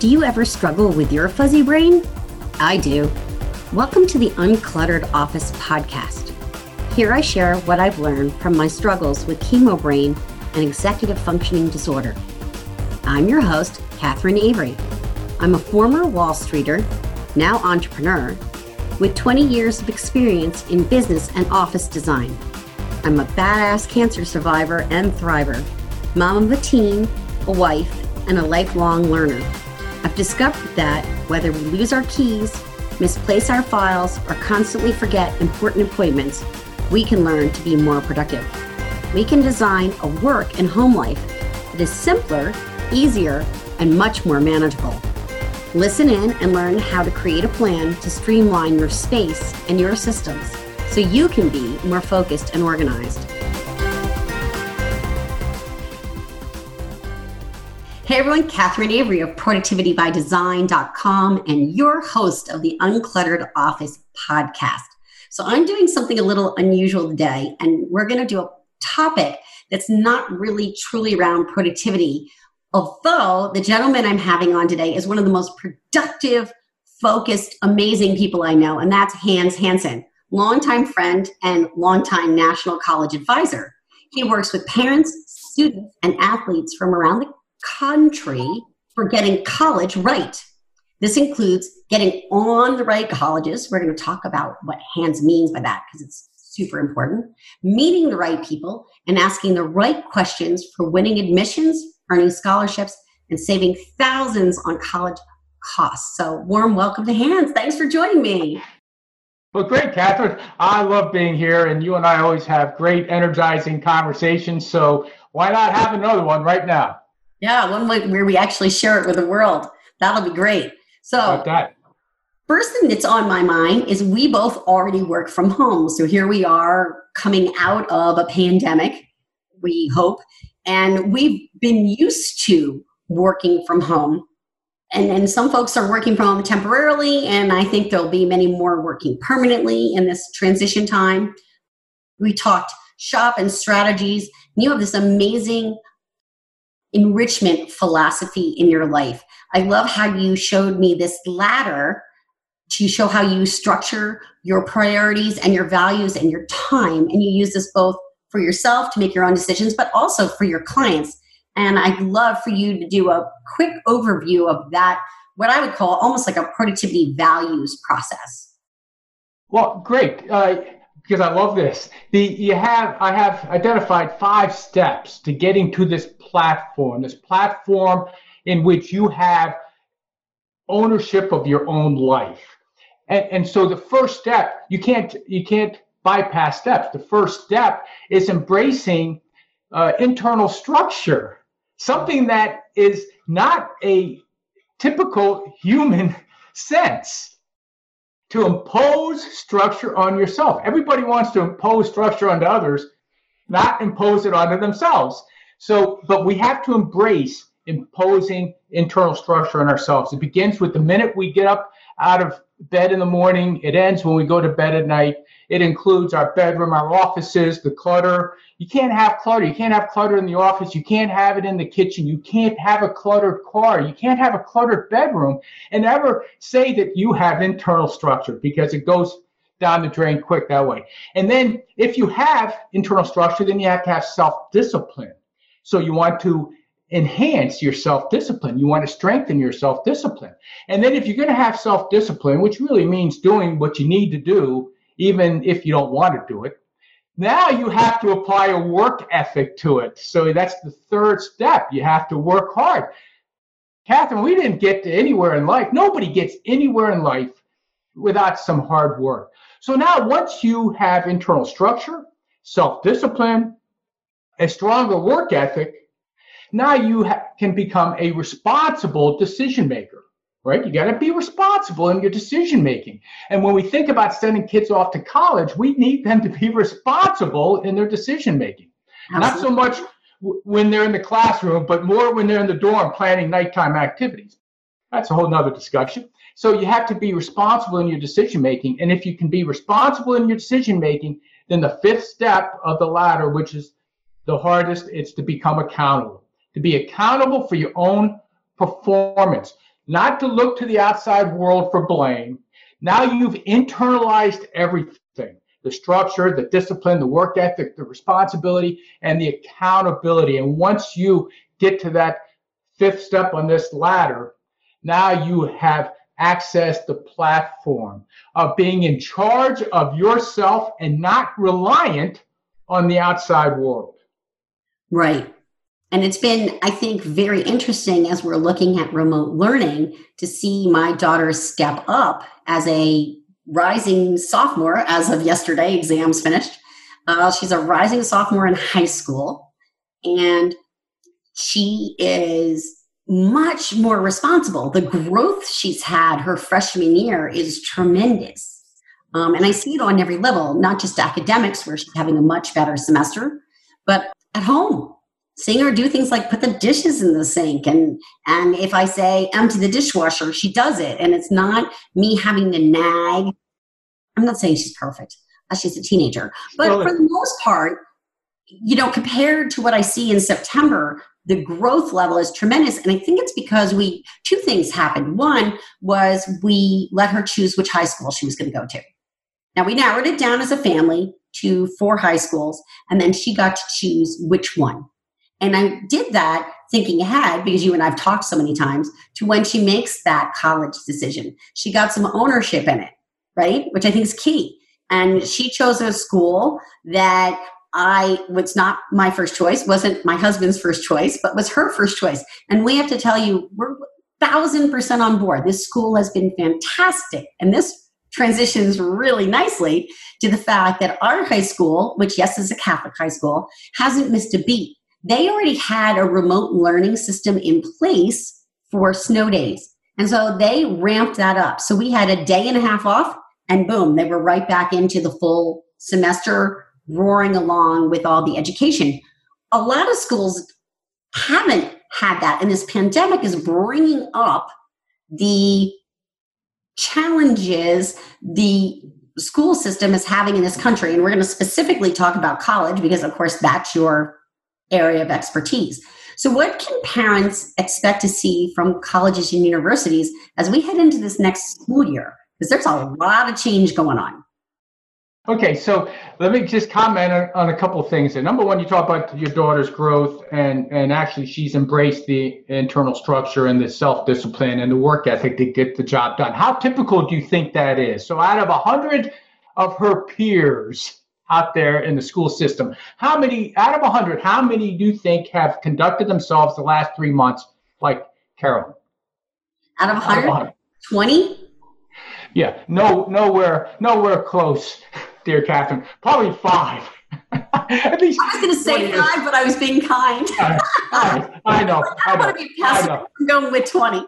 Do you ever struggle with your fuzzy brain? I do. Welcome to the Uncluttered Office podcast. Here I share what I've learned from my struggles with chemo brain and executive functioning disorder. I'm your host, Catherine Avery. I'm a former Wall Streeter, now entrepreneur, with 20 years of experience in business and office design. I'm a badass cancer survivor and thriver, mom of a teen, a wife, and a lifelong learner. I've discovered that whether we lose our keys, misplace our files, or constantly forget important appointments, we can learn to be more productive. We can design a work and home life that is simpler, easier, and much more manageable. Listen in and learn how to create a plan to streamline your space and your systems so you can be more focused and organized. Hey everyone, Catherine Avery of productivitybydesign.com and your host of the Uncluttered Office podcast. So I'm doing something a little unusual today, and we're going to do a topic that's not really truly around productivity. Although the gentleman I'm having on today is one of the most productive, focused, amazing people I know, and that's Hans Hansen, longtime friend and longtime National College advisor. He works with parents, students, and athletes from around the country for getting college right. This includes getting on the right colleges. We're going to talk about what Hans means by that because it's super important. Meeting the right people and asking the right questions for winning admissions, earning scholarships, and saving thousands on college costs. So, warm welcome to Hans. Thanks for joining me. Well, great, Catherine. I love being here, and you and I always have great, energizing conversations. So, why not have another one right now? Yeah, one where we actually share it with the world. That'll be great. So, that. first thing that's on my mind is we both already work from home. So here we are coming out of a pandemic, we hope, and we've been used to working from home. And, and some folks are working from home temporarily, and I think there'll be many more working permanently in this transition time. We talked shop and strategies. And You have this amazing enrichment philosophy in your life. I love how you showed me this ladder to show how you structure your priorities and your values and your time. And you use this both for yourself to make your own decisions, but also for your clients. And I'd love for you to do a quick overview of that, what I would call almost like a productivity values process. Well, great. Uh, because I love this. The you have I have identified five steps to getting to this platform, this platform in which you have ownership of your own life. And, and so the first step, you can't you can't bypass steps. The first step is embracing uh, internal structure, something that is not a typical human sense to impose structure on yourself. Everybody wants to impose structure onto others, not impose it onto themselves. So, but we have to embrace imposing internal structure on ourselves. It begins with the minute we get up out of bed in the morning, it ends when we go to bed at night. It includes our bedroom, our offices, the clutter. You can't have clutter. You can't have clutter in the office. You can't have it in the kitchen. You can't have a cluttered car. You can't have a cluttered bedroom and ever say that you have internal structure because it goes down the drain quick that way. And then if you have internal structure, then you have to have self discipline. So you want to enhance your self discipline. You want to strengthen your self discipline. And then if you're going to have self discipline, which really means doing what you need to do even if you don't want to do it. Now you have to apply a work ethic to it. So that's the third step. You have to work hard. Catherine, we didn't get to anywhere in life. Nobody gets anywhere in life without some hard work. So now, once you have internal structure, self discipline, a stronger work ethic, now you ha- can become a responsible decision maker right? You got to be responsible in your decision making. And when we think about sending kids off to college, we need them to be responsible in their decision making. Not so much w- when they're in the classroom, but more when they're in the dorm planning nighttime activities. That's a whole nother discussion. So you have to be responsible in your decision making. And if you can be responsible in your decision making, then the fifth step of the ladder, which is the hardest, it's to become accountable. To be accountable for your own performance not to look to the outside world for blame. Now you've internalized everything the structure, the discipline, the work ethic, the responsibility, and the accountability. And once you get to that fifth step on this ladder, now you have access the platform of being in charge of yourself and not reliant on the outside world. Right. And it's been, I think, very interesting as we're looking at remote learning to see my daughter step up as a rising sophomore as of yesterday, exams finished. Uh, she's a rising sophomore in high school, and she is much more responsible. The growth she's had her freshman year is tremendous. Um, and I see it on every level, not just academics, where she's having a much better semester, but at home seeing her do things like put the dishes in the sink and and if i say empty the dishwasher she does it. And it's not me having to nag. I'm not saying she's perfect. Uh, she's a teenager. But for the most part you know compared to what i see in september the growth level is tremendous. And i think it's because we two things happened. One was we let her choose which high school she was going to go to. Now we narrowed it down as a family to four high schools and then she got to choose which one and I did that thinking ahead because you and I've talked so many times to when she makes that college decision. She got some ownership in it, right? Which I think is key. And she chose a school that I was not my first choice, wasn't my husband's first choice, but was her first choice. And we have to tell you, we're thousand percent on board. This school has been fantastic. And this transitions really nicely to the fact that our high school, which yes is a Catholic high school, hasn't missed a beat they already had a remote learning system in place for snow days. And so they ramped that up. So we had a day and a half off, and boom, they were right back into the full semester, roaring along with all the education. A lot of schools haven't had that, and this pandemic is bringing up the challenges the school system is having in this country. And we're going to specifically talk about college because, of course, that's your area of expertise. So, what can parents expect to see from colleges and universities as we head into this next school year? Because there's a lot of change going on. Okay, so let me just comment on, on a couple of things. And number one, you talk about your daughter's growth, and and actually she's embraced the internal structure and the self discipline and the work ethic to get the job done. How typical do you think that is? So, out of a hundred of her peers, out there in the school system. How many, out of 100, how many do you think have conducted themselves the last three months like Carolyn? Out of 100? 20? Yeah, no, nowhere, nowhere close, dear Catherine. Probably five. At least I was going to say five, but I was being kind. I, I know. I, I, know, I know. I'm going with 20.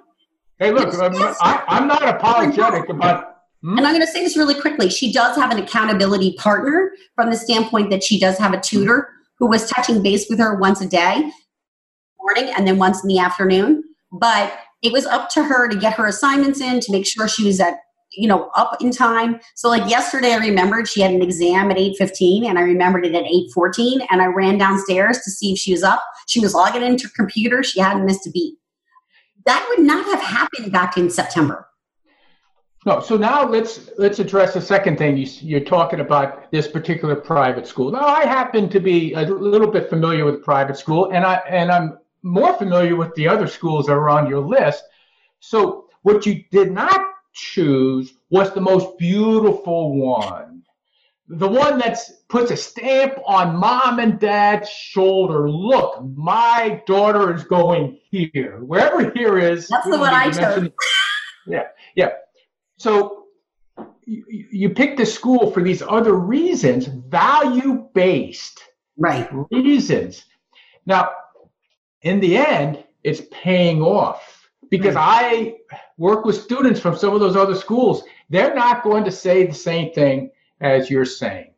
Hey, look, I'm, I, I'm not apologetic about Mm-hmm. And I'm going to say this really quickly. She does have an accountability partner from the standpoint that she does have a tutor who was touching base with her once a day, morning, and then once in the afternoon. But it was up to her to get her assignments in to make sure she was at you know up in time so like yesterday i remembered she had an exam at 8.15 and i remembered it at 8.14 and i ran downstairs to see if she was up she was logging into her computer she hadn't missed a beat that would not have happened back in september no, so now let's let's address the second thing you, you're talking about this particular private school. Now, I happen to be a little bit familiar with private school, and I and I'm more familiar with the other schools that are on your list. So, what you did not choose was the most beautiful one, the one that puts a stamp on mom and dad's shoulder. Look, my daughter is going here. Wherever here is. That's the one I chose. Yeah, yeah. So you, you pick the school for these other reasons, value based right. reasons. Now, in the end, it's paying off because I work with students from some of those other schools. They're not going to say the same thing as you're saying.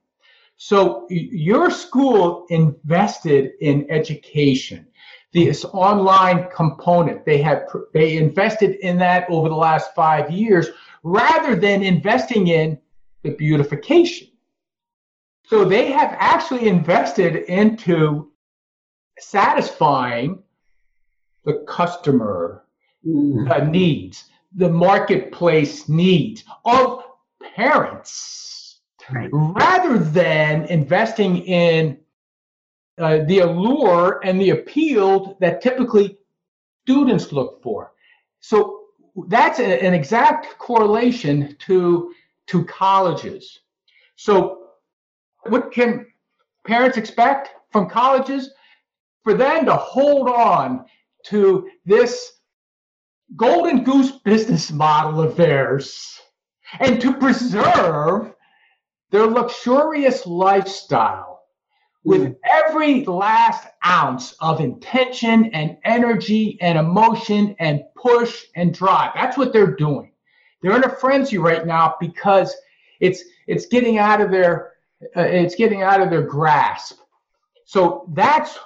So your school invested in education, this online component. They have they invested in that over the last five years, rather than investing in the beautification. So they have actually invested into satisfying the customer, mm. uh, needs, the marketplace needs of parents, right. rather than investing in uh, the allure and the appeal that typically students look for. So that's a, an exact correlation to to colleges. So what can parents expect from colleges? For them to hold on to this golden goose business model of theirs and to preserve their luxurious lifestyle with mm. every last ounce of intention and energy and emotion and push and drive. That's what they're doing. They're in a frenzy right now because it's it's getting out of their uh, it's getting out of their grasp. So that's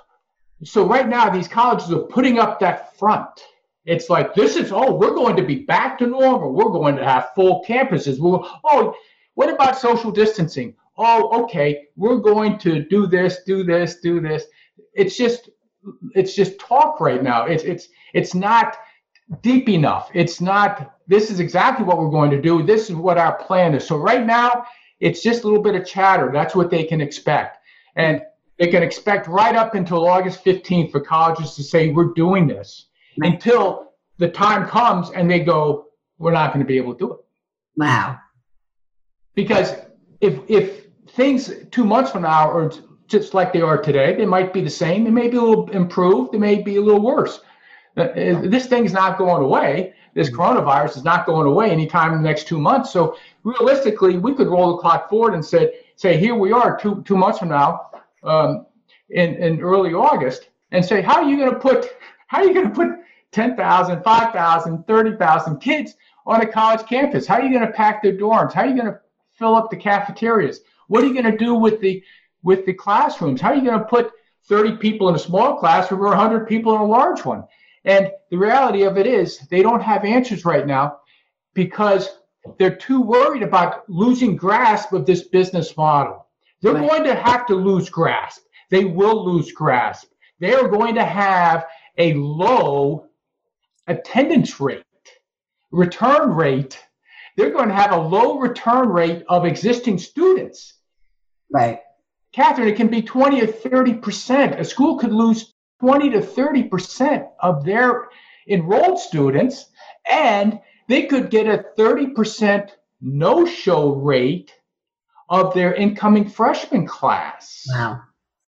so right now these colleges are putting up that front. It's like this is oh we're going to be back to normal. We're going to have full campuses. We're, oh what about social distancing? Oh, okay, we're going to do this, do this, do this. It's just it's just talk right now. It's it's it's not deep enough. It's not this is exactly what we're going to do. This is what our plan is. So right now, it's just a little bit of chatter. That's what they can expect. And they can expect right up until August 15th for colleges to say we're doing this until the time comes and they go, we're not going to be able to do it. Wow. Because if if things two months from now are just like they are today. They might be the same. They may be a little improved. They may be a little worse. Uh, uh, this thing's not going away. This mm-hmm. coronavirus is not going away anytime in the next two months. So realistically, we could roll the clock forward and say, say here we are two two months from now, um, in in early August, and say how are you going to put how are you going to put 10,000, 5,000, 30,000 kids on a college campus? How are you going to pack their dorms? How are you going to fill up the cafeterias? What are you going to do with the with the classrooms? How are you going to put 30 people in a small classroom or 100 people in a large one? And the reality of it is they don't have answers right now because they're too worried about losing grasp of this business model. They're right. going to have to lose grasp. They will lose grasp. They are going to have a low attendance rate, return rate. They're going to have a low return rate of existing students Right. Catherine, it can be 20 or 30%. A school could lose 20 to 30% of their enrolled students, and they could get a 30% no show rate of their incoming freshman class. Wow.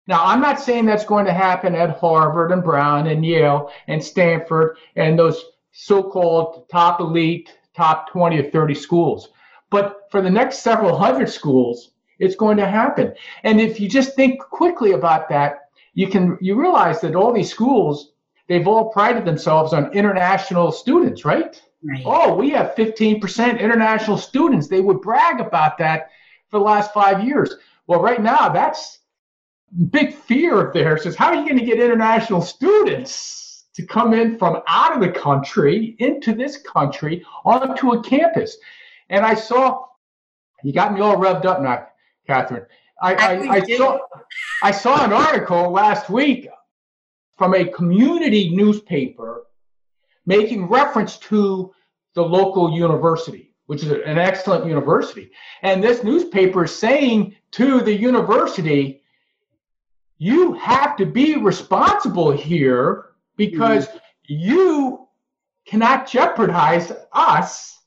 Now, I'm not saying that's going to happen at Harvard and Brown and Yale and Stanford and those so called top elite, top 20 or 30 schools. But for the next several hundred schools, it's going to happen. And if you just think quickly about that, you can you realize that all these schools they've all prided themselves on international students, right? Right. Oh, we have 15% international students. They would brag about that for the last five years. Well, right now, that's big fear of theirs is how are you going to get international students to come in from out of the country into this country onto a campus? And I saw, you got me all revved up now. Catherine. I, I, I saw I saw an article last week from a community newspaper making reference to the local university, which is an excellent university. And this newspaper is saying to the university, you have to be responsible here because mm-hmm. you cannot jeopardize us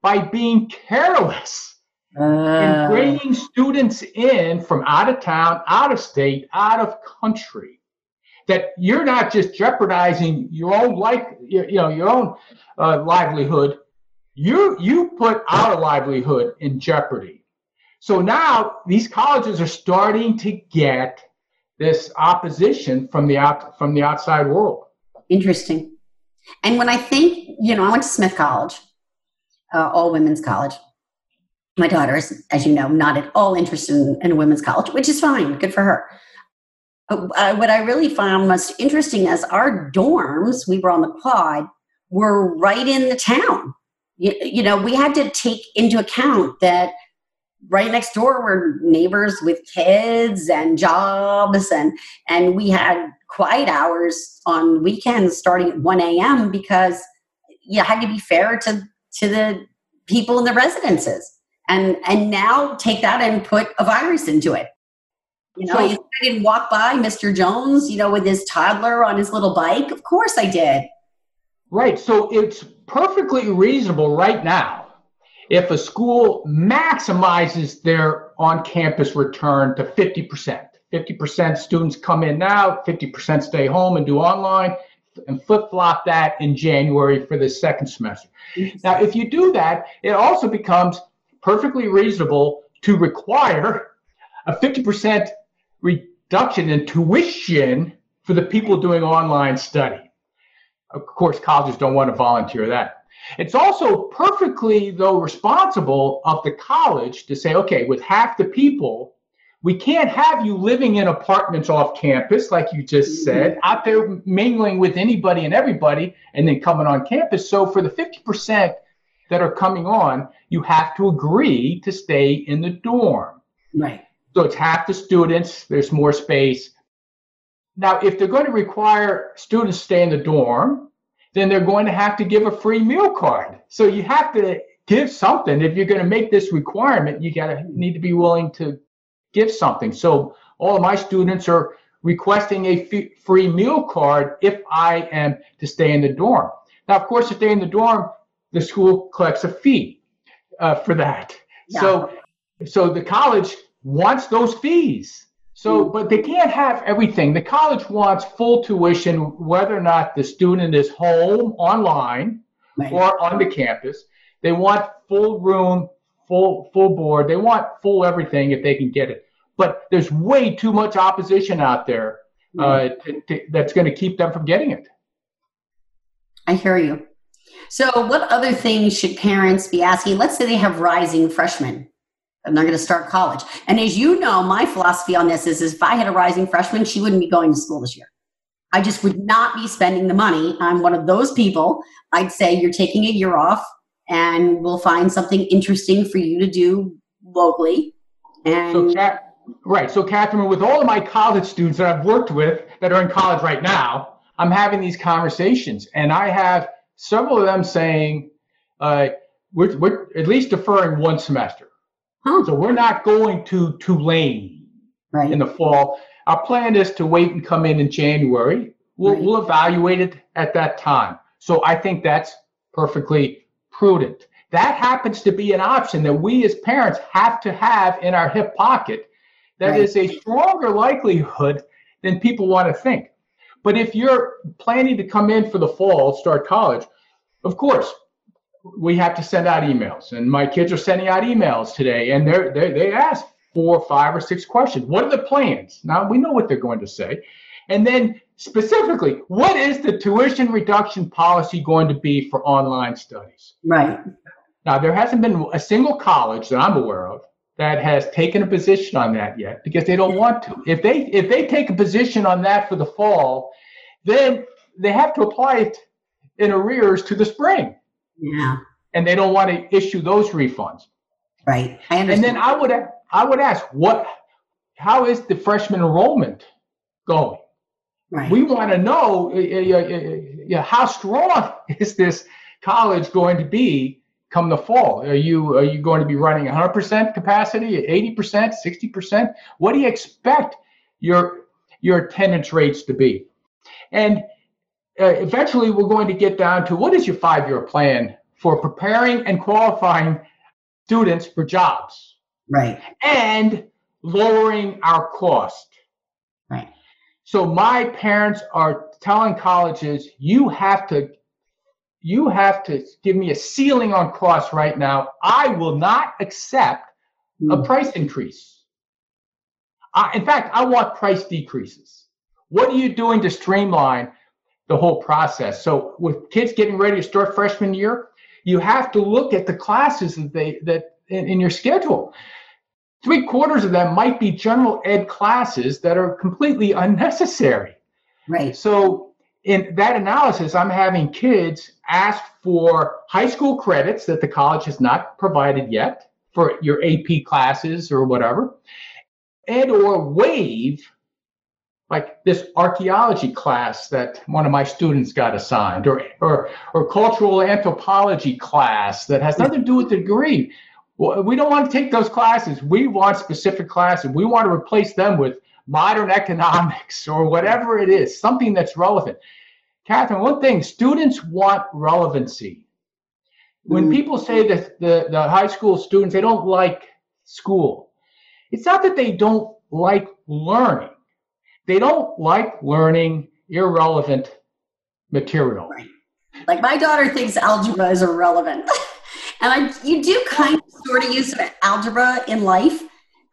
by being careless uh, and bringing students in from out of town, out of state, out of country. That you're not just jeopardizing your own life, you know, your own uh, livelihood. You you put our livelihood in jeopardy. So now these colleges are starting to get this opposition from the out from the outside world. Interesting. And when I think, you know, I went to Smith College, uh, all women's college, my daughter is, as you know, not at all interested in, in a women's college, which is fine. Good for her. Uh, what I really found most interesting is our dorms, we were on the quad, were right in the town. You, you know, we had to take into account that right next door were neighbors with kids and jobs and and we had quiet hours on weekends starting at 1 a.m because you had to be fair to to the people in the residences and and now take that and put a virus into it. You know so, i didn't walk by mr jones you know with his toddler on his little bike. Of course i did. Right. So it's perfectly reasonable right now if a school maximizes their on-campus return to 50% 50% students come in now 50% stay home and do online and flip-flop that in january for the second semester. Now if you do that it also becomes perfectly reasonable to require a 50% reduction in tuition for the people doing online study. Of course, colleges don't want to volunteer that. It's also perfectly, though, responsible of the college to say, okay, with half the people, we can't have you living in apartments off campus, like you just mm-hmm. said, out there mingling with anybody and everybody, and then coming on campus. So for the 50% that are coming on, you have to agree to stay in the dorm. Right. So it's half the students, there's more space. Now, if they're going to require students to stay in the dorm, then they're going to have to give a free meal card. So you have to give something. If you're going to make this requirement, you gotta need to be willing to give something. So all of my students are requesting a f- free meal card if I am to stay in the dorm. Now, of course, if they're in the dorm, the school collects a fee uh, for that. Yeah. So, so the college wants those fees. So, mm. but they can't have everything. The college wants full tuition, whether or not the student is home, online, right. or on the campus. They want full room, full full board. They want full everything if they can get it. But there's way too much opposition out there uh, mm. to, to, that's going to keep them from getting it. I hear you. So, what other things should parents be asking? Let's say they have rising freshmen and they're going to start college. And as you know, my philosophy on this is, is if I had a rising freshman, she wouldn't be going to school this year. I just would not be spending the money. I'm one of those people. I'd say you're taking a year off and we'll find something interesting for you to do locally. And so, right. So, Catherine, with all of my college students that I've worked with that are in college right now, I'm having these conversations and I have several of them saying, uh, we're, we're at least deferring one semester. So we're not going to Tulane right. in the fall. Our plan is to wait and come in in January. We'll, right. we'll evaluate it at that time. So I think that's perfectly prudent. That happens to be an option that we as parents have to have in our hip pocket. That right. is a stronger likelihood than people want to think. But if you're planning to come in for the fall, start college, of course, we have to send out emails. And my kids are sending out emails today, and they're, they they ask four, five, or six questions. What are the plans? Now we know what they're going to say. And then specifically, what is the tuition reduction policy going to be for online studies? Right. Now there hasn't been a single college that I'm aware of that has taken a position on that yet because they don't want to. If they if they take a position on that for the fall, then they have to apply it in arrears to the spring. Yeah. And they don't want to issue those refunds. Right. I understand. And then I would I would ask what how is the freshman enrollment going? Right. We want to know uh, uh, uh, how strong is this college going to be come the fall? Are you are you going to be running 100% capacity, 80%, 60%? What do you expect your your attendance rates to be? And uh, eventually, we're going to get down to what is your five-year plan for preparing and qualifying students for jobs, right? And lowering our cost, right? So my parents are telling colleges, you have to you have to give me a ceiling on costs right now. I will not accept a hmm. price increase. Uh, in fact, I want price decreases. What are you doing to streamline the whole process? So, with kids getting ready to start freshman year, you have to look at the classes that they that in, in your schedule. Three quarters of them might be general ed classes that are completely unnecessary. Right. So in that analysis, I'm having kids ask for high school credits that the college has not provided yet for your AP classes or whatever, and or waive like this archaeology class that one of my students got assigned, or or or cultural anthropology class that has nothing to do with the degree. We don't want to take those classes. We want specific classes. We want to replace them with modern economics or whatever it is, something that's relevant. Catherine, one thing students want relevancy. When mm. people say that the, the high school students, they don't like school, it's not that they don't like learning they don't like learning irrelevant material. Right. Like my daughter thinks algebra is irrelevant. and I, you do kind of sort of use algebra in life.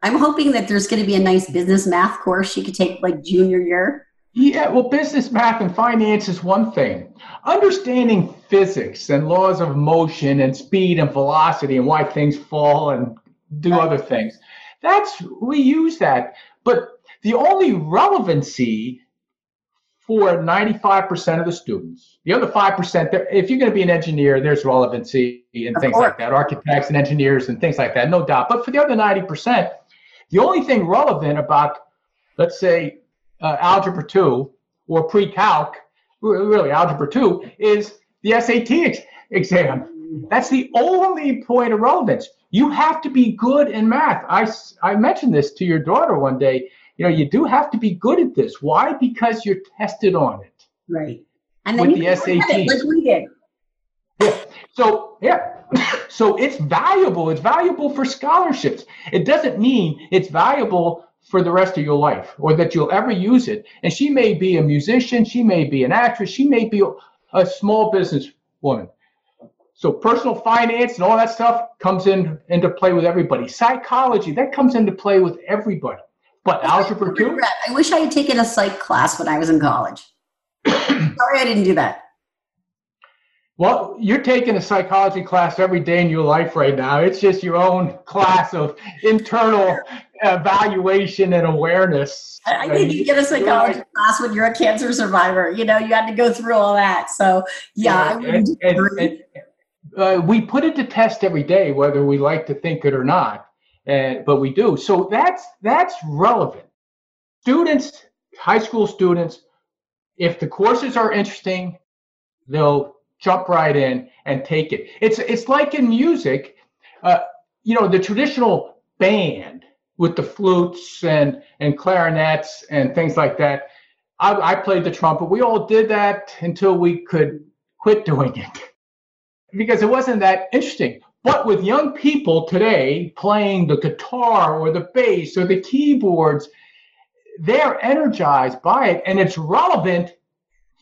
I'm hoping that there's going to be a nice business math course she could take like junior year. Yeah, well, business math and finance is one thing. Understanding physics and laws of motion and speed and velocity and why things fall and do other things. That's we use that. But the only relevancy for 95% of the students, the other 5%, if you're going to be an engineer, there's relevancy and of things course. like that, architects and engineers and things like that, no doubt. But for the other 90%, the only thing relevant about, let's say, uh, Algebra 2 or pre calc, really Algebra 2, is the SAT ex- exam. That's the only point of relevance. You have to be good in math. I, I mentioned this to your daughter one day you know, you do have to be good at this. Why? Because you're tested on it. Right. And then with the SAT. Like we did. Yeah. So yeah. so it's valuable. It's valuable for scholarships. It doesn't mean it's valuable for the rest of your life or that you'll ever use it. And she may be a musician, she may be an actress, she may be a small business woman. So personal finance and all that stuff comes in into play with everybody. Psychology, that comes into play with everybody. But algebra two? I wish I had taken a psych class when I was in college. Sorry, I didn't do that. Well, you're taking a psychology class every day in your life right now. It's just your own class of internal evaluation and awareness. I think you get a psychology class when you're a cancer survivor. You know, you had to go through all that. So, yeah, yeah and, and, and, uh, we put it to test every day, whether we like to think it or not and, but we do. So that's that's relevant. Students, high school students, if the courses are interesting, they'll jump right in and take it. It's it's like in music, uh, you know, the traditional band with the flutes and and clarinets and things like that. I, I played the trumpet. We all did that until we could quit doing it because it wasn't that interesting. But with young people today playing the guitar or the bass or the keyboards, they're energized by it and it's relevant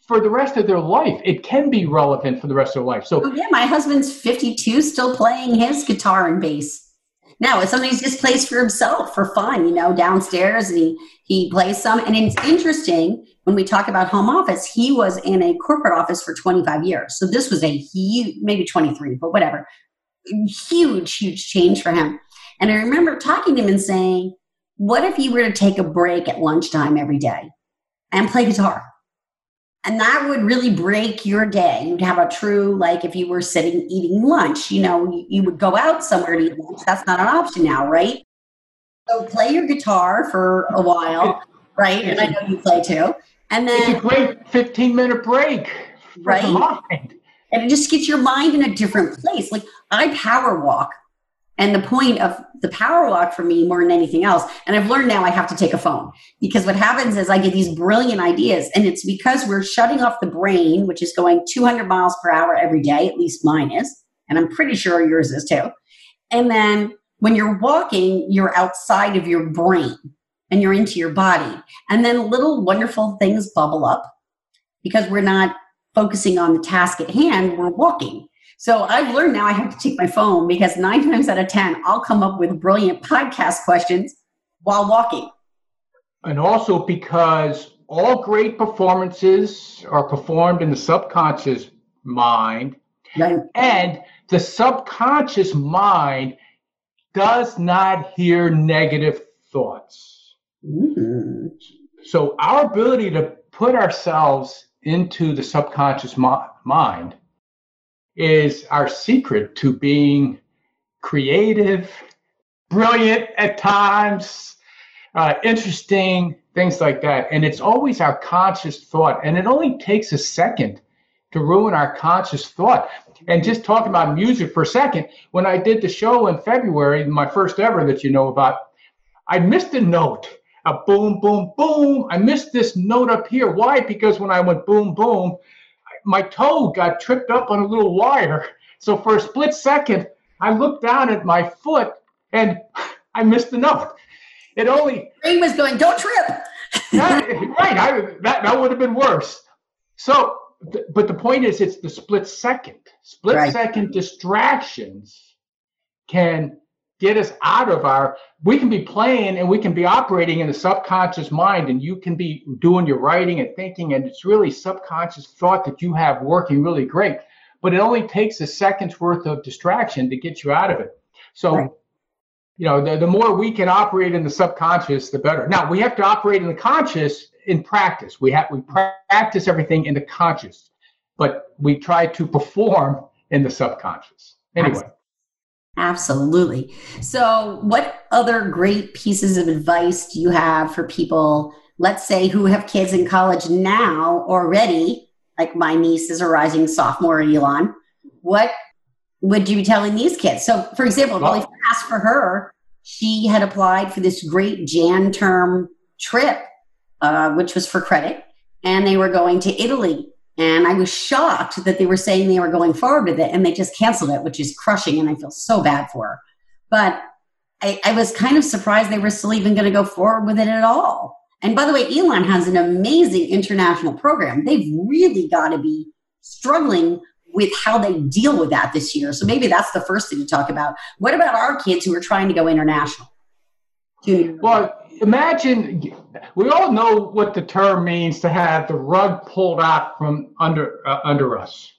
for the rest of their life. It can be relevant for the rest of their life. So, oh, yeah, my husband's 52, still playing his guitar and bass. Now, it's something he just plays for himself for fun, you know, downstairs and he, he plays some. And it's interesting when we talk about home office, he was in a corporate office for 25 years. So this was a huge, maybe 23, but whatever, huge, huge change for him. And I remember talking to him and saying, What if you were to take a break at lunchtime every day and play guitar? And that would really break your day. You'd have a true, like if you were sitting eating lunch, you know, you, would go out somewhere to eat lunch. That's not an option now, right? So play your guitar for a while, right? And I know you play too. And then it's a great 15 minute break. right? And it just gets your mind in a different place. Like I power walk. And the point of the power walk for me more than anything else, and I've learned now I have to take a phone because what happens is I get these brilliant ideas, and it's because we're shutting off the brain, which is going 200 miles per hour every day, at least mine is, and I'm pretty sure yours is too. And then when you're walking, you're outside of your brain and you're into your body. And then little wonderful things bubble up because we're not focusing on the task at hand, we're walking. So I've learned now I have to take my phone because nine times out of 10, I'll come up with brilliant podcast questions while walking. And also because all great performances are performed in the subconscious mind. Right. And the subconscious mind does not hear negative thoughts. Mm-hmm. So our ability to put ourselves into the subconscious mind is our secret to being creative, brilliant at times, uh, interesting, things like that. And it's always our conscious thought. And it only takes a second to ruin our conscious thought. And just talking about music for a second, when I did the show in February, my first ever that you know about, I missed a note. A boom, boom, boom. I missed this note up here. Why? Because when I went boom, boom, my toe got tripped up on a little wire. So for a split second, I looked down at my foot and I missed the note. It only brain was going, "Don't trip." that, right, I, that that would have been worse. So, th- but the point is, it's the split second. Split right. second distractions can get us out of our. We can be playing and we can be operating in the subconscious mind, and you can be doing your writing and thinking, and it's really subconscious thought that you have working really great. But it only takes a second's worth of distraction to get you out of it. So. Right you know, the, the more we can operate in the subconscious, the better. Now we have to operate in the conscious in practice. We have we practice everything in the conscious, but we try to perform in the subconscious. Anyway. Absolutely. So, what other great pieces of advice do you have for people, let's say, who have kids in college now already? Like my niece is a rising sophomore, at Elon. What would you be telling these kids? So, for example, really fast for her, she had applied for this great Jan term trip, uh, which was for credit, and they were going to Italy. And I was shocked that they were saying they were going forward with it, and they just canceled it, which is crushing, and I feel so bad for her. But I, I was kind of surprised they were still even going to go forward with it at all. And by the way, Elon has an amazing international program. They've really got to be struggling with how they deal with that this year. So maybe that's the first thing to talk about. What about our kids who are trying to go international? Well, imagine we all know what the term means to have the rug pulled out from under uh, under us.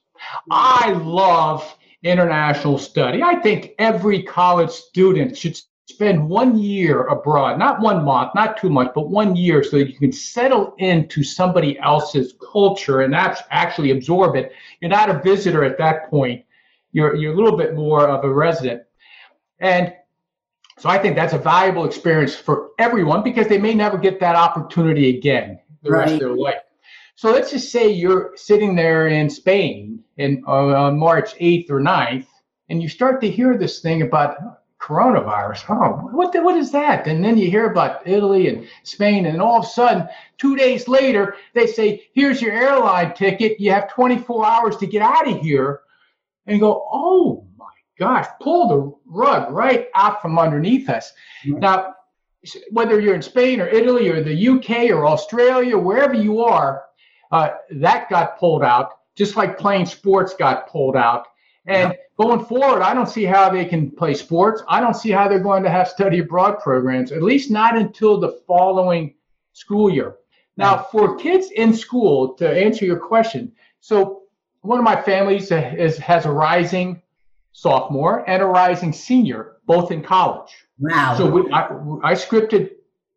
I love international study. I think every college student should spend one year abroad, not one month, not too much, but one year so that you can settle into somebody else's culture and actually absorb it. You're not a visitor at that point. You're, you're a little bit more of a resident. And so I think that's a valuable experience for everyone because they may never get that opportunity again the right. rest of their life. So let's just say you're sitting there in Spain in, on March 8th or 9th, and you start to hear this thing about coronavirus. Oh, what the, what is that? And then you hear about Italy and Spain, and all of a sudden, two days later, they say, "Here's your airline ticket. You have 24 hours to get out of here." And you go, "Oh gosh!" Pull the rug right out from underneath us. Now, whether you're in Spain or Italy or the UK or Australia, wherever you are, uh, that got pulled out, just like playing sports got pulled out. And yep. going forward, I don't see how they can play sports. I don't see how they're going to have study abroad programs, at least not until the following school year. Now, for kids in school, to answer your question, so one of my families is, has a rising sophomore and a rising senior, both in college. Wow. So we, I, I scripted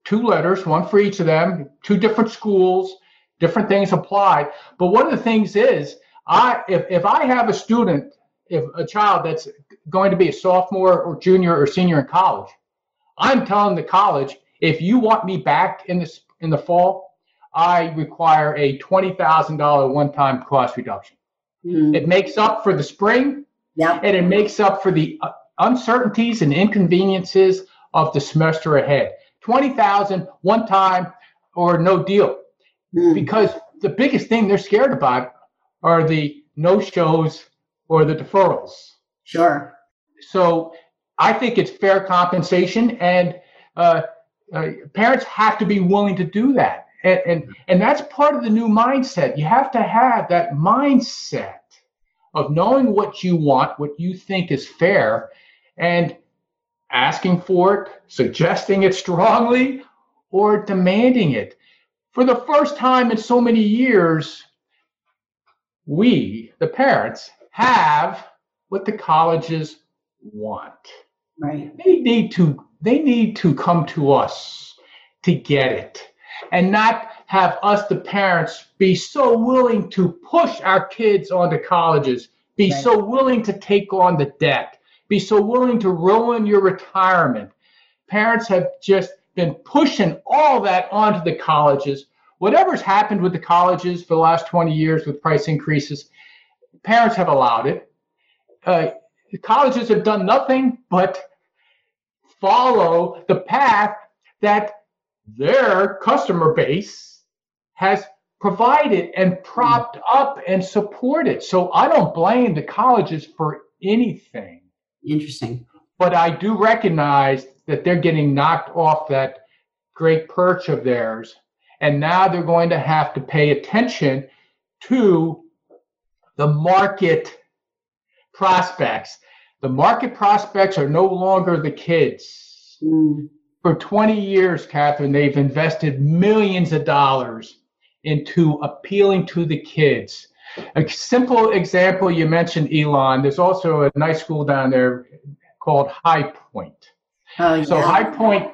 two letters, one for each of them, two different schools, different things applied. But one of the things is, I if, if I have a student if a child that's going to be a sophomore or junior or senior in college, I'm telling the college, if you want me back in this in the fall, I require a twenty thousand dollar one time cost reduction. Mm-hmm. It makes up for the spring, yep. and it makes up for the uh, uncertainties and inconveniences of the semester ahead. Twenty thousand one time or no deal, mm-hmm. because the biggest thing they're scared about are the no shows or the deferrals. Sure. So I think it's fair compensation, and uh, uh, parents have to be willing to do that. And, and, and that's part of the new mindset. You have to have that mindset of knowing what you want, what you think is fair, and asking for it, suggesting it strongly, or demanding it. For the first time in so many years, we, the parents, have what the colleges want. Right. They need to they need to come to us to get it and not have us the parents be so willing to push our kids onto colleges, be right. so willing to take on the debt, be so willing to ruin your retirement. Parents have just been pushing all that onto the colleges. Whatever's happened with the colleges for the last 20 years with price increases, parents have allowed it. Uh, the colleges have done nothing but follow the path that their customer base has provided and propped up and supported. So I don't blame the colleges for anything. Interesting. But I do recognize that they're getting knocked off that great perch of theirs. And now they're going to have to pay attention to the market prospects. The market prospects are no longer the kids. Mm. For 20 years, Catherine, they've invested millions of dollars into appealing to the kids. A simple example you mentioned, Elon, there's also a nice school down there called High Point. Oh, yeah. So High Point,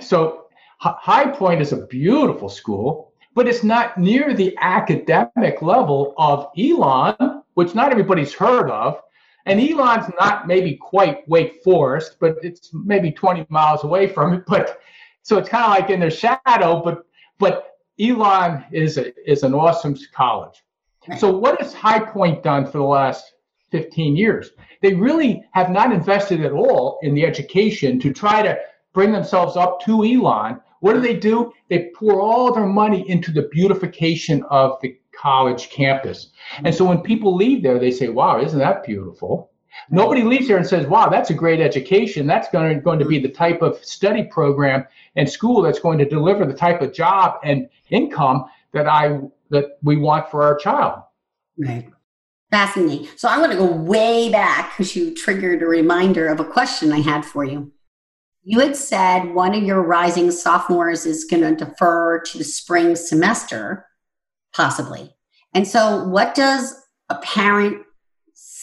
so High Point is a beautiful school, but it's not near the academic level of Elon, which not everybody's heard of. And Elon's not maybe quite Wake Forest, but it's maybe 20 miles away from it. But so it's kind of like in their shadow, but but Elon is a, is an awesome college. So what has High Point done for the last 15 years? They really have not invested at all in the education to try to bring themselves up to Elon. What do they do? They pour all their money into the beautification of the college campus. And hmm. so when people leave there, they say, wow, isn't that beautiful? Nobody leaves here and says, wow, that's a great education. That's going to, going to be the type of study program and school that's going to deliver the type of job and income that I that we want for our child. Right. Fascinating. So I'm going to go way back because you triggered a reminder of a question I had for you. You had said one of your rising sophomores is going to defer to the spring semester, possibly. And so, what does a parent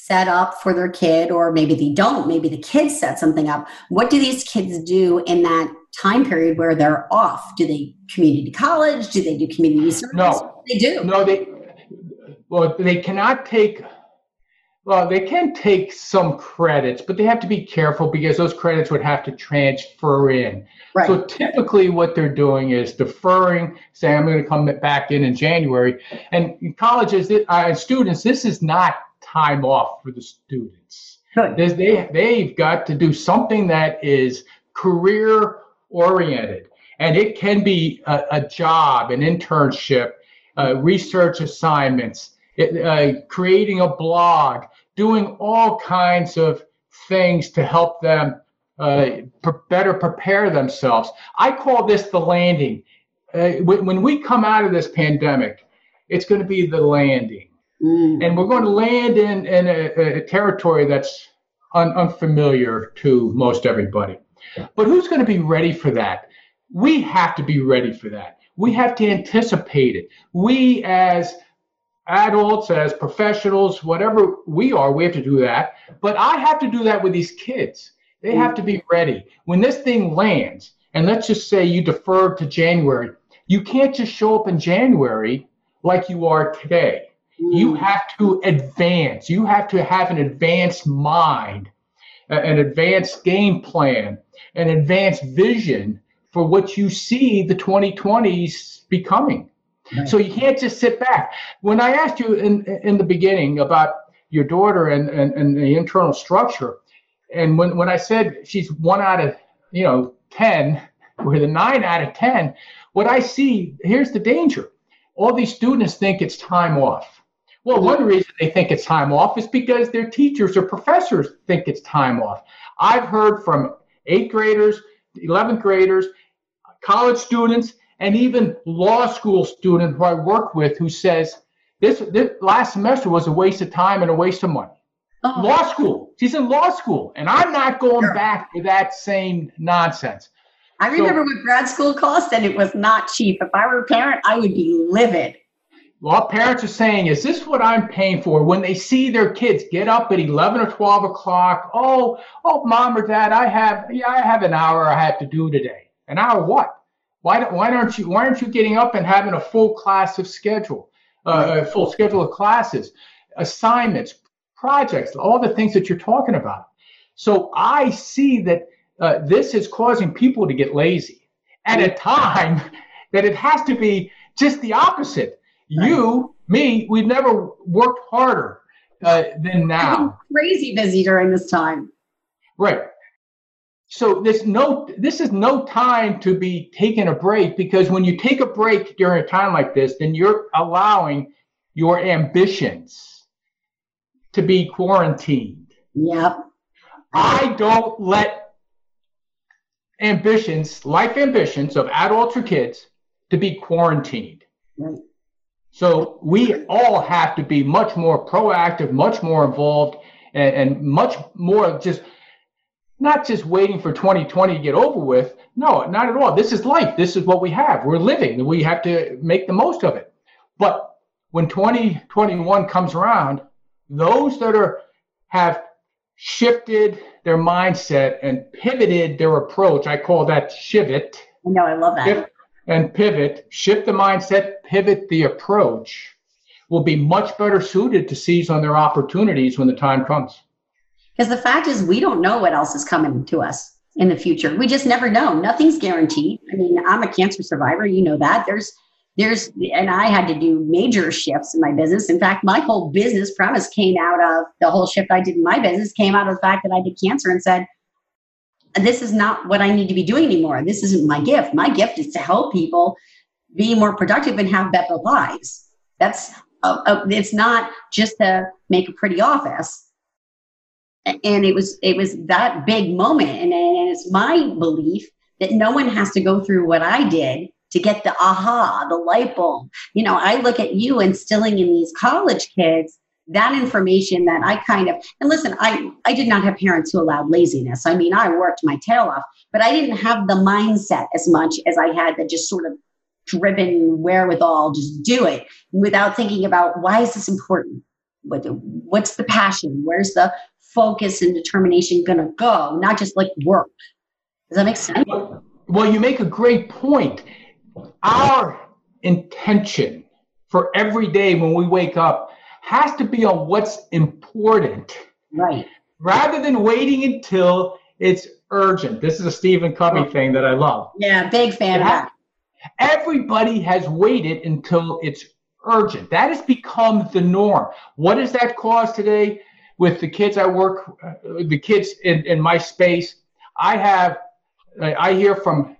set up for their kid, or maybe they don't? Maybe the kid set something up. What do these kids do in that time period where they're off? Do they community college? Do they do community service? No, they do. No, they well they cannot take well, they can take some credits, but they have to be careful because those credits would have to transfer in. Right. So typically, what they're doing is deferring, saying, "I'm going to come back in in January." And colleges, uh, students, this is not time off for the students. Good. They they've got to do something that is career oriented, and it can be a, a job, an internship, uh, research assignments, it, uh, creating a blog doing all kinds of things to help them uh, better prepare themselves. I call this the landing. Uh, when we come out of this pandemic, it's going to be the landing. Mm. And we're going to land in, in a, a territory that's un, unfamiliar to most everybody. But who's going to be ready for that? We have to be ready for that. We have to anticipate it. We, as adults, as professionals, whatever we are, we have to do that. But I have to do that with these kids. They have to be ready. When this thing lands, and let's just say you defer to January, you can't just show up in January like you are today. You mm. have to advance. You have to have an advanced mind, an advanced game plan, an advanced vision for what you see the 2020s becoming. So you can't just sit back. When I asked you in in the beginning about your daughter and, and, and the internal structure, and when, when I said she's one out of you know ten, with a nine out of ten, what I see here's the danger. All these students think it's time off. Well, one reason they think it's time off is because their teachers or professors think it's time off. I've heard from eighth graders, 11th graders, college students, and even law school student who I work with who says this, this last semester was a waste of time and a waste of money. Oh. Law school. She's in law school, and I'm not going sure. back to that same nonsense. I remember so, what grad school cost, and it was not cheap. If I were a parent, I would be livid. Well, parents are saying, is this what I'm paying for? When they see their kids get up at 11 or 12 o'clock, oh, oh, mom or dad, I have, yeah, I have an hour I have to do today. An hour what? Why, don't, why aren't you why aren't you getting up and having a full class of schedule, uh, a full schedule of classes, assignments, projects, all the things that you're talking about? So I see that uh, this is causing people to get lazy. at a time that it has to be just the opposite. Right. You, me, we've never worked harder uh, than now. crazy busy during this time. Right. So this no this is no time to be taking a break because when you take a break during a time like this, then you're allowing your ambitions to be quarantined. Yep. I don't let ambitions, life ambitions of adults or kids, to be quarantined. Right. So we all have to be much more proactive, much more involved, and, and much more just not just waiting for 2020 to get over with. No, not at all. This is life. This is what we have. We're living. We have to make the most of it. But when 2021 comes around, those that are have shifted their mindset and pivoted their approach, I call that shivot. No, I love that and pivot, shift the mindset, pivot the approach, will be much better suited to seize on their opportunities when the time comes. Because the fact is, we don't know what else is coming to us in the future. We just never know. Nothing's guaranteed. I mean, I'm a cancer survivor. You know that. There's, there's, and I had to do major shifts in my business. In fact, my whole business premise came out of the whole shift I did in my business came out of the fact that I did cancer and said, this is not what I need to be doing anymore. This isn't my gift. My gift is to help people be more productive and have better lives. That's uh, uh, it's not just to make a pretty office. And it was it was that big moment, and, and it's my belief that no one has to go through what I did to get the aha, the light bulb. You know, I look at you instilling in these college kids that information that I kind of and listen, I I did not have parents who allowed laziness. I mean, I worked my tail off, but I didn't have the mindset as much as I had that just sort of driven wherewithal, just do it without thinking about why is this important? What, what's the passion? Where's the focus and determination going to go? Not just like work. Does that make sense? Well, you make a great point. Our intention for every day when we wake up has to be on what's important. Right. Rather than waiting until it's urgent. This is a Stephen Covey thing that I love. Yeah, big fan of that. Everybody has waited until it's urgent. That has become the norm. What does that cause today with the kids I work, uh, the kids in, in my space? I have, I hear from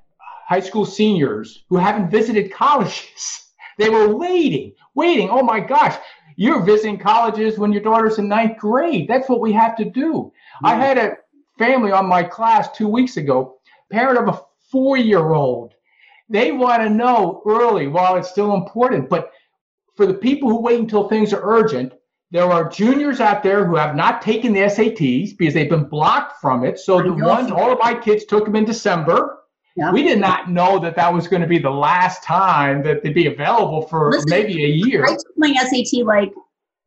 high school seniors who haven't visited colleges. They were waiting, waiting. Oh my gosh, you're visiting colleges when your daughter's in ninth grade. That's what we have to do. I mm-hmm. had a family on my class two weeks ago, parent of a four year old. They want to know early while it's still important. But for the people who wait until things are urgent, there are juniors out there who have not taken the SATs because they've been blocked from it. So the ones, all of my kids took them in December. Yeah. We did not know that that was going to be the last time that they'd be available for Listen, maybe a year. I took my SAT like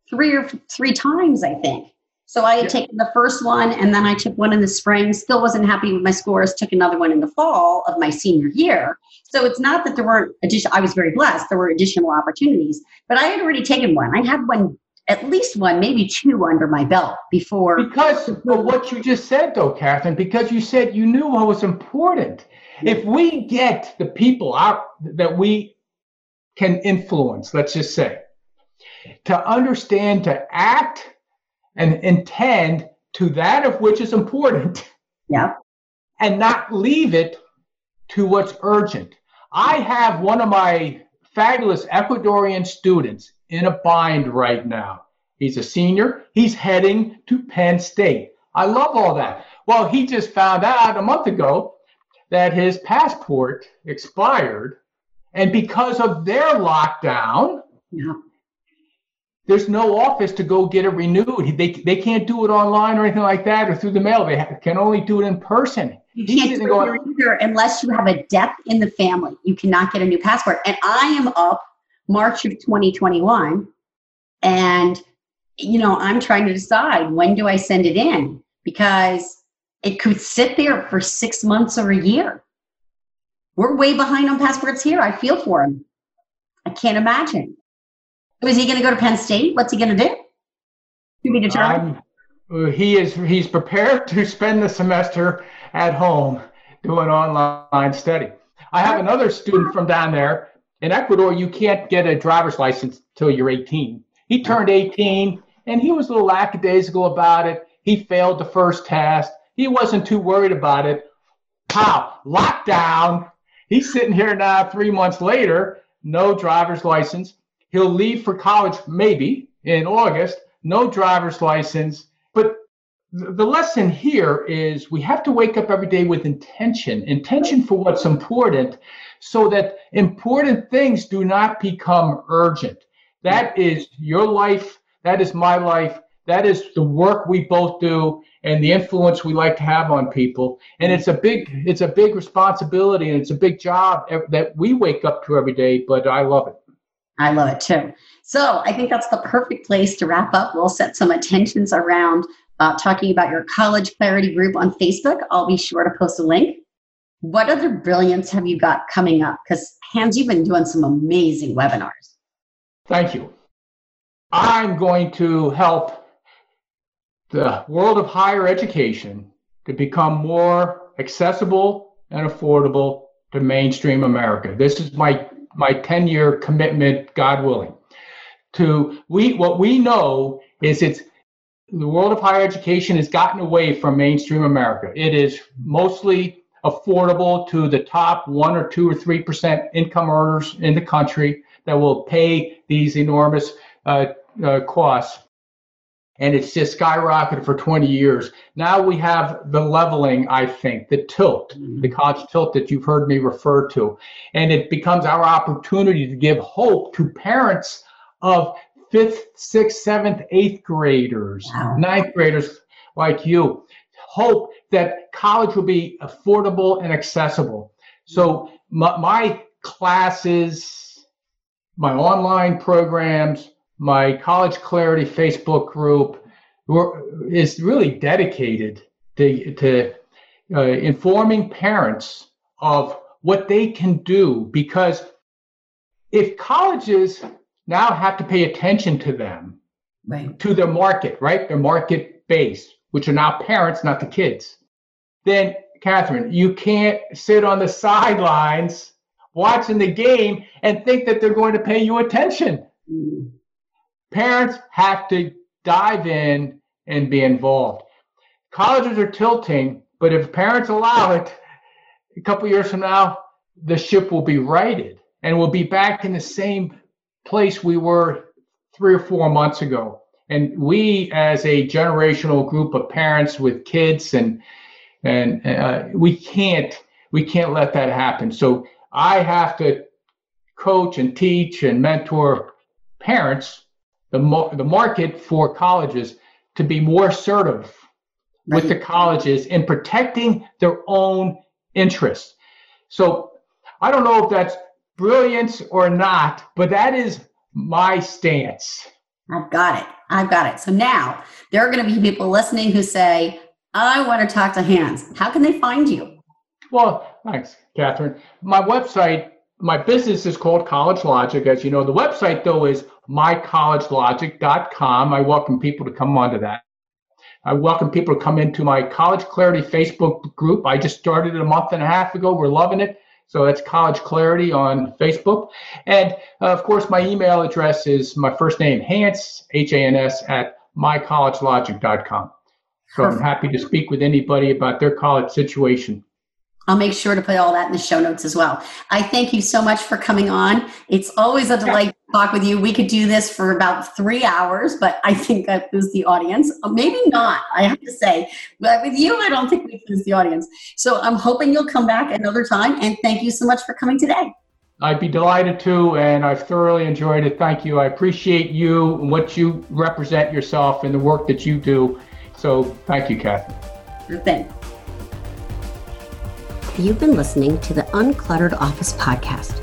three or three times, I think. So I had yeah. taken the first one and then I took one in the spring, still wasn't happy with my scores, took another one in the fall of my senior year. So it's not that there weren't additional, I was very blessed, there were additional opportunities, but I had already taken one. I had one, at least one, maybe two under my belt before. Because of what you just said though, Catherine, because you said you knew what was important. If we get the people out that we can influence, let's just say, to understand, to act and intend to that of which is important. Yeah. And not leave it to what's urgent. I have one of my fabulous Ecuadorian students in a bind right now. He's a senior. He's heading to Penn State. I love all that. Well, he just found out a month ago that his passport expired. And because of their lockdown, yeah. there's no office to go get it renewed. They, they can't do it online or anything like that or through the mail. They have, can only do it in person. You can't do it either unless you have a death in the family. You cannot get a new passport. And I am up March of 2021. And, you know, I'm trying to decide when do I send it in? Because it could sit there for six months or a year. We're way behind on passports here. I feel for him. I can't imagine. Is he going to go to Penn State? What's he going to do? To be determined. Uh, he is. He's prepared to spend the semester at home doing online study. I have another student from down there. In Ecuador, you can't get a driver's license till you're 18. He turned 18 and he was a little lackadaisical about it. He failed the first test. He wasn't too worried about it. Pow, lockdown. He's sitting here now, three months later, no driver's license. He'll leave for college maybe in August, no driver's license. But the lesson here is we have to wake up every day with intention, intention for what's important, so that important things do not become urgent. That is your life. That is my life. That is the work we both do and the influence we like to have on people. And it's a big, it's a big responsibility and it's a big job that we wake up to every day. But I love it. I love it too. So I think that's the perfect place to wrap up. We'll set some attentions around uh, talking about your college clarity group on Facebook. I'll be sure to post a link. What other brilliance have you got coming up? Because Hans, you've been doing some amazing webinars. Thank you. I'm going to help the world of higher education to become more accessible and affordable to mainstream America. This is my my 10 year commitment, God willing. To we what we know is it's the world of higher education has gotten away from mainstream America. It is mostly affordable to the top one or two or three percent income earners in the country that will pay these enormous uh, uh, costs. And it's just skyrocketed for 20 years. Now we have the leveling, I think, the tilt, mm-hmm. the college tilt that you've heard me refer to. And it becomes our opportunity to give hope to parents of fifth, sixth, seventh, eighth graders, wow. ninth graders like you. Hope that college will be affordable and accessible. So my, my classes, my online programs, my College Clarity Facebook group is really dedicated to, to uh, informing parents of what they can do because if colleges now have to pay attention to them, right. to their market, right? Their market base, which are now parents, not the kids. Then, Catherine, you can't sit on the sidelines watching the game and think that they're going to pay you attention. Mm. Parents have to dive in and be involved. Colleges are tilting, but if parents allow it, a couple years from now, the ship will be righted and we'll be back in the same place we were three or four months ago. And we, as a generational group of parents with kids, and and uh, we can't we can't let that happen. So I have to coach and teach and mentor parents, the mo- the market for colleges to be more assertive with the colleges in protecting their own interests. So I don't know if that's brilliance or not, but that is my stance. I've got it. I've got it. So now there are going to be people listening who say, I want to talk to Hans. How can they find you? Well, thanks, Catherine. My website, my business is called College Logic. As you know, the website, though, is mycollegelogic.com. I welcome people to come onto that. I welcome people to come into my College Clarity Facebook group. I just started it a month and a half ago. We're loving it. So that's College Clarity on Facebook. And uh, of course, my email address is my first name, Hans, H A N S, at mycollegelogic.com. So Perfect. I'm happy to speak with anybody about their college situation. I'll make sure to put all that in the show notes as well. I thank you so much for coming on. It's always a delight talk with you. We could do this for about three hours, but I think that lose the audience. Uh, maybe not, I have to say. But with you, I don't think we lose the audience. So I'm hoping you'll come back another time. And thank you so much for coming today. I'd be delighted to, and I've thoroughly enjoyed it. Thank you. I appreciate you and what you represent yourself and the work that you do. So thank you, Kathy. Sure thing. You've been listening to the Uncluttered Office podcast,